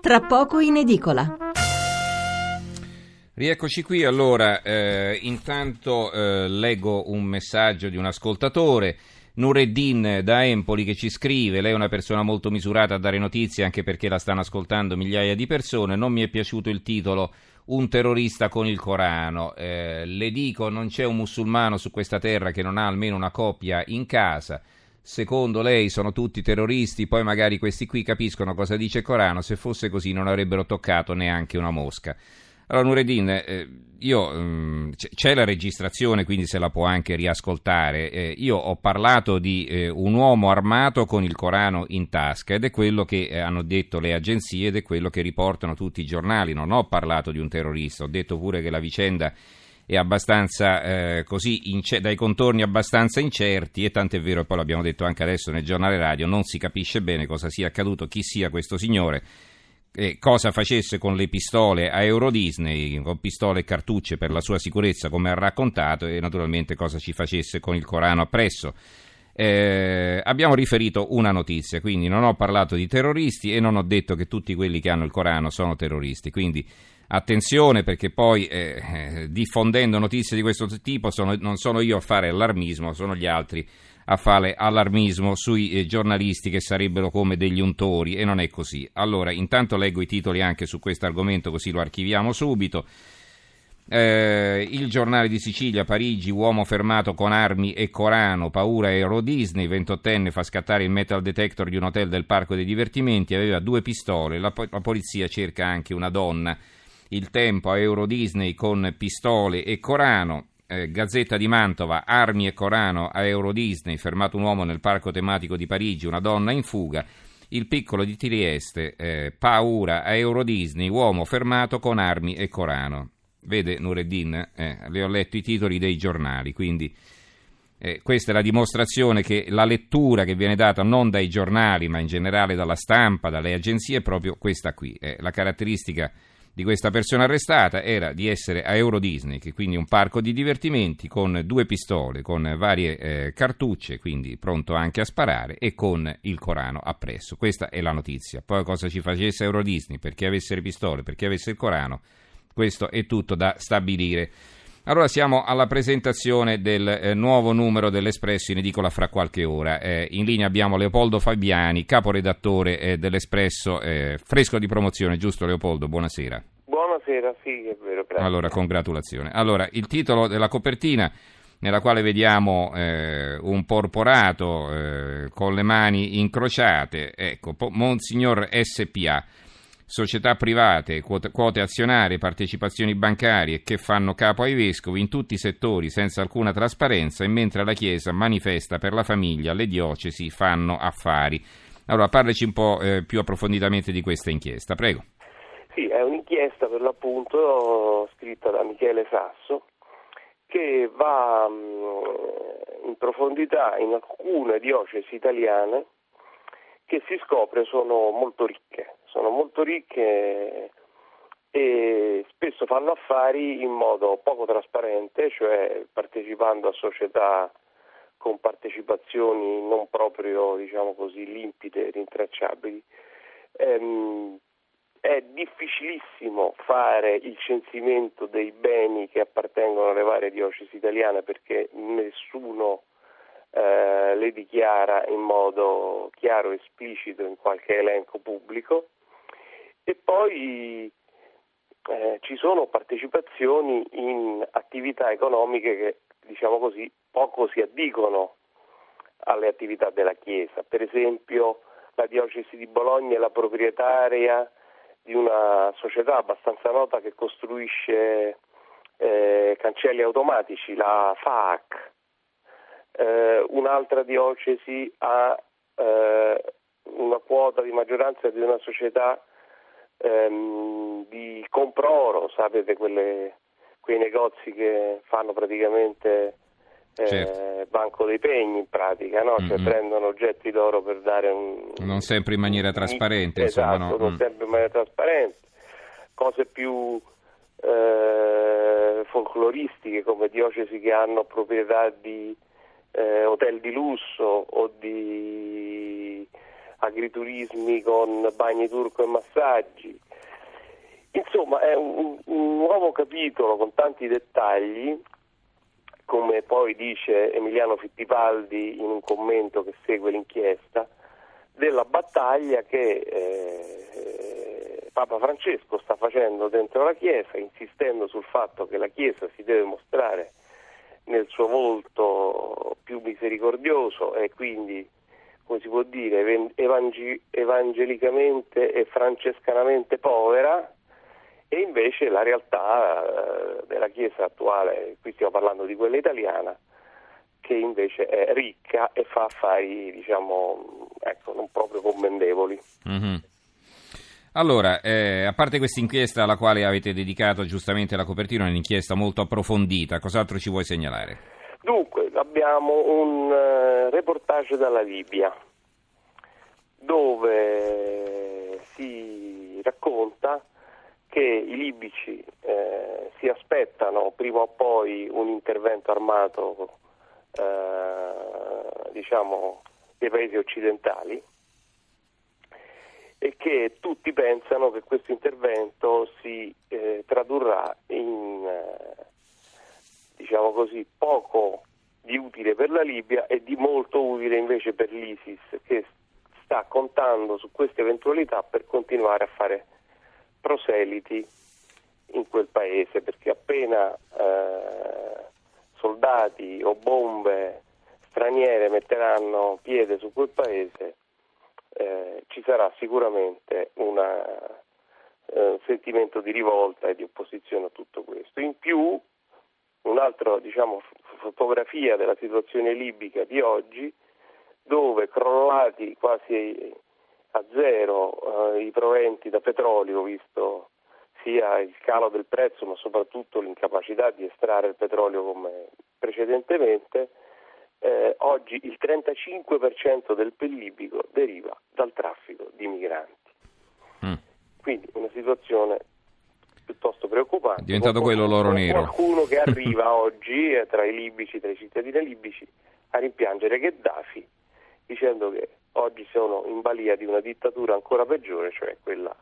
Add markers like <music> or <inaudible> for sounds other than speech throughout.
tra poco in edicola. Rieccoci qui, allora, eh, intanto eh, leggo un messaggio di un ascoltatore. Nureddin da Empoli che ci scrive, lei è una persona molto misurata a dare notizie anche perché la stanno ascoltando migliaia di persone, non mi è piaciuto il titolo Un terrorista con il Corano, eh, le dico non c'è un musulmano su questa terra che non ha almeno una coppia in casa, secondo lei sono tutti terroristi, poi magari questi qui capiscono cosa dice il Corano, se fosse così non avrebbero toccato neanche una mosca. Allora, Nureddin, eh, io, mh, c'è la registrazione, quindi se la può anche riascoltare. Eh, io ho parlato di eh, un uomo armato con il Corano in tasca ed è quello che eh, hanno detto le agenzie ed è quello che riportano tutti i giornali. Non ho parlato di un terrorista, ho detto pure che la vicenda è abbastanza eh, così, ince- dai contorni abbastanza incerti e tant'è vero, poi l'abbiamo detto anche adesso nel giornale radio, non si capisce bene cosa sia accaduto, chi sia questo signore eh, cosa facesse con le pistole a Euro Disney, con pistole e cartucce per la sua sicurezza, come ha raccontato, e naturalmente cosa ci facesse con il Corano appresso. Eh, abbiamo riferito una notizia, quindi non ho parlato di terroristi e non ho detto che tutti quelli che hanno il Corano sono terroristi. Quindi attenzione perché poi eh, eh diffondendo notizie di questo tipo sono, non sono io a fare allarmismo, sono gli altri a fare allarmismo sui eh, giornalisti che sarebbero come degli untori e non è così. Allora, intanto leggo i titoli anche su questo argomento così lo archiviamo subito. Eh, il giornale di Sicilia, Parigi, uomo fermato con armi e Corano, paura Euro Disney, 28enne fa scattare il metal detector di un hotel del parco dei divertimenti, aveva due pistole, la, la polizia cerca anche una donna. Il tempo a Euro Disney con pistole e Corano, eh, Gazzetta di Mantova, armi e Corano a Euro Disney, fermato un uomo nel parco tematico di Parigi, una donna in fuga. Il piccolo di Trieste, eh, paura a Euro Disney, uomo fermato con armi e Corano. Vede Nureddin, eh, le ho letto i titoli dei giornali, quindi eh, questa è la dimostrazione che la lettura che viene data non dai giornali, ma in generale dalla stampa, dalle agenzie, è proprio questa qui. Eh, la caratteristica di questa persona arrestata era di essere a Euro Disney, che quindi è un parco di divertimenti con due pistole, con varie eh, cartucce, quindi pronto anche a sparare e con il Corano appresso. Questa è la notizia. Poi cosa ci facesse Euro Disney, perché avesse le pistole, perché avesse il Corano, questo è tutto da stabilire. Allora siamo alla presentazione del eh, nuovo numero dell'Espresso in edicola fra qualche ora. Eh, in linea abbiamo Leopoldo Fabiani, caporedattore eh, dell'Espresso, eh, fresco di promozione, giusto Leopoldo? Buonasera. Buonasera, sì, è vero, grazie. Allora, congratulazioni. Allora, il titolo della copertina nella quale vediamo eh, un porporato eh, con le mani incrociate, ecco, Monsignor SPA società private, quote, quote azionarie, partecipazioni bancarie che fanno capo ai vescovi in tutti i settori senza alcuna trasparenza e mentre la Chiesa manifesta per la famiglia, le diocesi fanno affari. Allora, parlaci un po' eh, più approfonditamente di questa inchiesta, prego. Sì, è un'inchiesta per l'appunto scritta da Michele Sasso che va mm, in profondità in alcune diocesi italiane che si scopre sono molto ricche, sono molto ricche e spesso fanno affari in modo poco trasparente, cioè partecipando a società con partecipazioni non proprio diciamo così limpide e rintracciabili. Ehm, è difficilissimo fare il censimento dei beni che appartengono alle varie diocesi italiane perché nessuno eh, le dichiara in modo chiaro e esplicito in qualche elenco pubblico e poi eh, ci sono partecipazioni in attività economiche che diciamo così poco si addicono alle attività della Chiesa, per esempio la diocesi di Bologna è la proprietaria di una società abbastanza nota che costruisce eh, cancelli automatici, la FAAC, eh, un'altra diocesi ha eh, una quota di maggioranza di una società ehm, di compro oro, sapete quelle, quei negozi che fanno praticamente eh, certo. banco dei pegni in pratica, no? cioè mm-hmm. prendono oggetti d'oro per dare un... Non sempre in maniera trasparente, esatto, insomma, no? non mm. sempre in maniera trasparente, cose più eh, folcloristiche come diocesi che hanno proprietà di eh, hotel di lusso o di agriturismi con bagni turco e massaggi. Insomma, è un, un nuovo capitolo con tanti dettagli, come poi dice Emiliano Fittipaldi in un commento che segue l'inchiesta, della battaglia che eh, Papa Francesco sta facendo dentro la Chiesa, insistendo sul fatto che la Chiesa si deve mostrare nel suo volto più misericordioso e quindi, come si può dire, evangel- evangelicamente e francescanamente povera, e invece la realtà eh, della Chiesa attuale, qui stiamo parlando di quella italiana, che invece è ricca e fa affari, diciamo, ecco, non proprio commendevoli. Mm-hmm. Allora, eh, a parte questa inchiesta alla quale avete dedicato giustamente la copertina, un'inchiesta molto approfondita, cos'altro ci vuoi segnalare? Dunque, abbiamo un uh, reportage dalla Libia dove si racconta che i libici eh, si aspettano prima o poi un intervento armato eh, diciamo, dei paesi occidentali e che tutti pensano che questo intervento si eh, tradurrà in eh, diciamo così, poco di utile per la Libia e di molto utile invece per l'ISIS che sta contando su queste eventualità per continuare a fare proseliti in quel paese perché appena eh, soldati o bombe straniere metteranno piede su quel paese eh, ci sarà sicuramente eh, un sentimento di rivolta e di opposizione a tutto questo. In più, un'altra diciamo, fotografia della situazione libica di oggi, dove crollati quasi a zero eh, i proventi da petrolio, visto sia il calo del prezzo ma soprattutto l'incapacità di estrarre il petrolio come precedentemente, eh, oggi il 35% del PIL libico deriva dal traffico di migranti. Mm. Quindi una situazione piuttosto preoccupante. È diventato quello l'oro nero. Qualcuno che <laughs> arriva oggi eh, tra i libici, tra i cittadini libici, a rimpiangere Gheddafi dicendo che oggi sono in balia di una dittatura ancora peggiore, cioè quella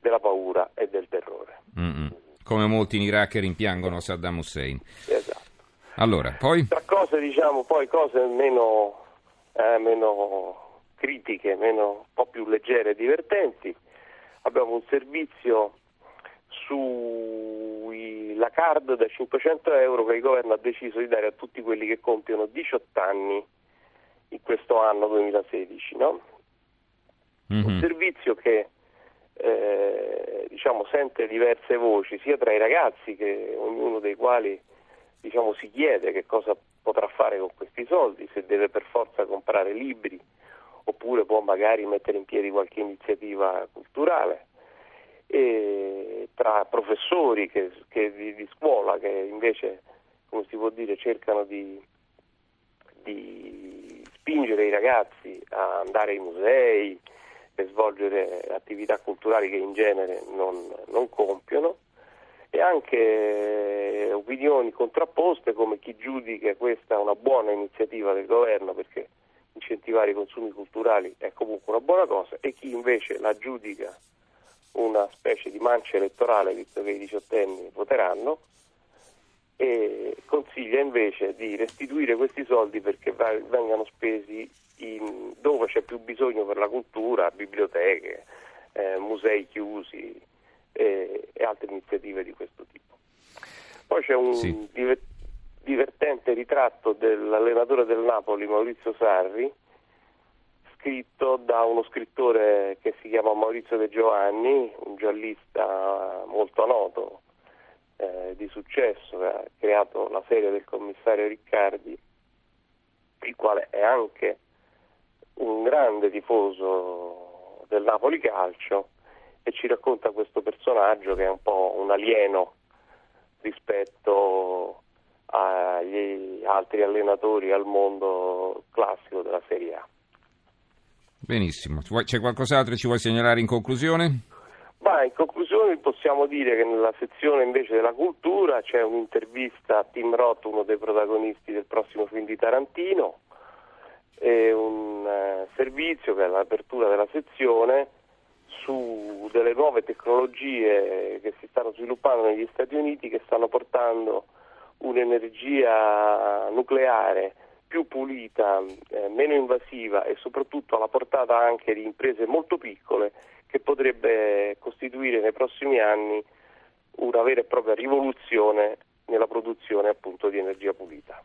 della paura e del terrore. Mm-mm. Come molti in Iraq rimpiangono Saddam Hussein. Esatto. Allora, poi? Tra cose, diciamo, poi cose meno, eh, meno critiche, meno, un po' più leggere e divertenti. Abbiamo un servizio sulla card da 500 euro che il governo ha deciso di dare a tutti quelli che compiono 18 anni in questo anno 2016. No? Mm-hmm. Un servizio che eh, diciamo, sente diverse voci, sia tra i ragazzi, che ognuno dei quali diciamo, si chiede che cosa potrà fare con questi soldi, se deve per forza comprare libri oppure può magari mettere in piedi qualche iniziativa culturale. E tra professori che, che di, di, scuola che invece, come si può dire, cercano di, di spingere i ragazzi a andare ai musei e svolgere attività culturali che in genere non, non compiono e anche opinioni contrapposte come chi giudica questa una buona iniziativa del governo perché incentivare i consumi culturali è comunque una buona cosa e chi invece la giudica una specie di mancia elettorale visto che i diciottenni voteranno e consiglia invece di restituire questi soldi perché vengano spesi dove c'è più bisogno per la cultura, biblioteche, eh, musei chiusi, e, e altre iniziative di questo tipo. Poi c'è un sì. divertente ritratto dell'allenatore del Napoli Maurizio Sarri, scritto da uno scrittore che si chiama Maurizio De Giovanni, un giallista molto noto, eh, di successo, che ha creato la serie del commissario Riccardi, il quale è anche un grande tifoso del Napoli Calcio e ci racconta questo personaggio che è un po' un alieno rispetto agli altri allenatori al mondo classico della Serie A. Benissimo, c'è qualcos'altro che ci vuoi segnalare in conclusione? Ma in conclusione possiamo dire che nella sezione invece della cultura c'è un'intervista a Tim Roth, uno dei protagonisti del prossimo film di Tarantino, e un eh, servizio che è l'apertura della sezione su delle nuove tecnologie che si stanno sviluppando negli Stati Uniti che stanno portando un'energia nucleare più pulita, eh, meno invasiva e soprattutto alla portata anche di imprese molto piccole che potrebbe costituire nei prossimi anni una vera e propria rivoluzione nella produzione appunto di energia pulita.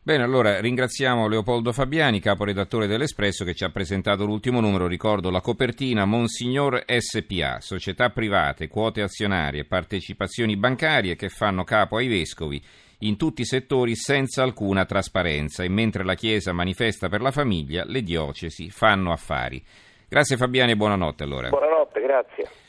Bene, allora ringraziamo Leopoldo Fabiani, caporedattore dell'Espresso, che ci ha presentato l'ultimo numero. Ricordo la copertina Monsignor SPA, società private, quote azionarie, partecipazioni bancarie che fanno capo ai vescovi in tutti i settori senza alcuna trasparenza e mentre la Chiesa manifesta per la famiglia, le diocesi fanno affari. Grazie Fabiani e buonanotte allora. Buonanotte, grazie.